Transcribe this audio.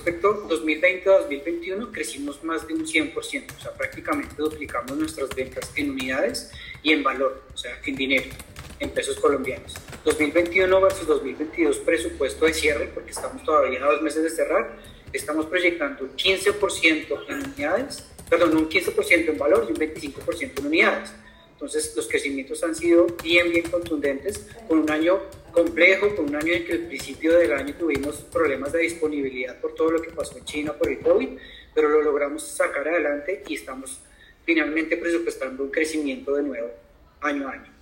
ejemplo, 2020 a 2021 crecimos más de un 100%, o sea, prácticamente duplicamos nuestras ventas en unidades y en valor, o sea, en dinero, en pesos colombianos. 2021 versus 2022 presupuesto de cierre, porque estamos todavía a dos meses de cerrar, estamos proyectando un 15% en unidades, perdón, un 15% en valor y un 25% en unidades. Entonces, los crecimientos han sido bien, bien contundentes, con un año complejo, con un año en que al principio del año tuvimos problemas de disponibilidad por todo lo que pasó en China por el COVID, pero lo logramos sacar adelante y estamos finalmente presupuestando un crecimiento de nuevo año a año.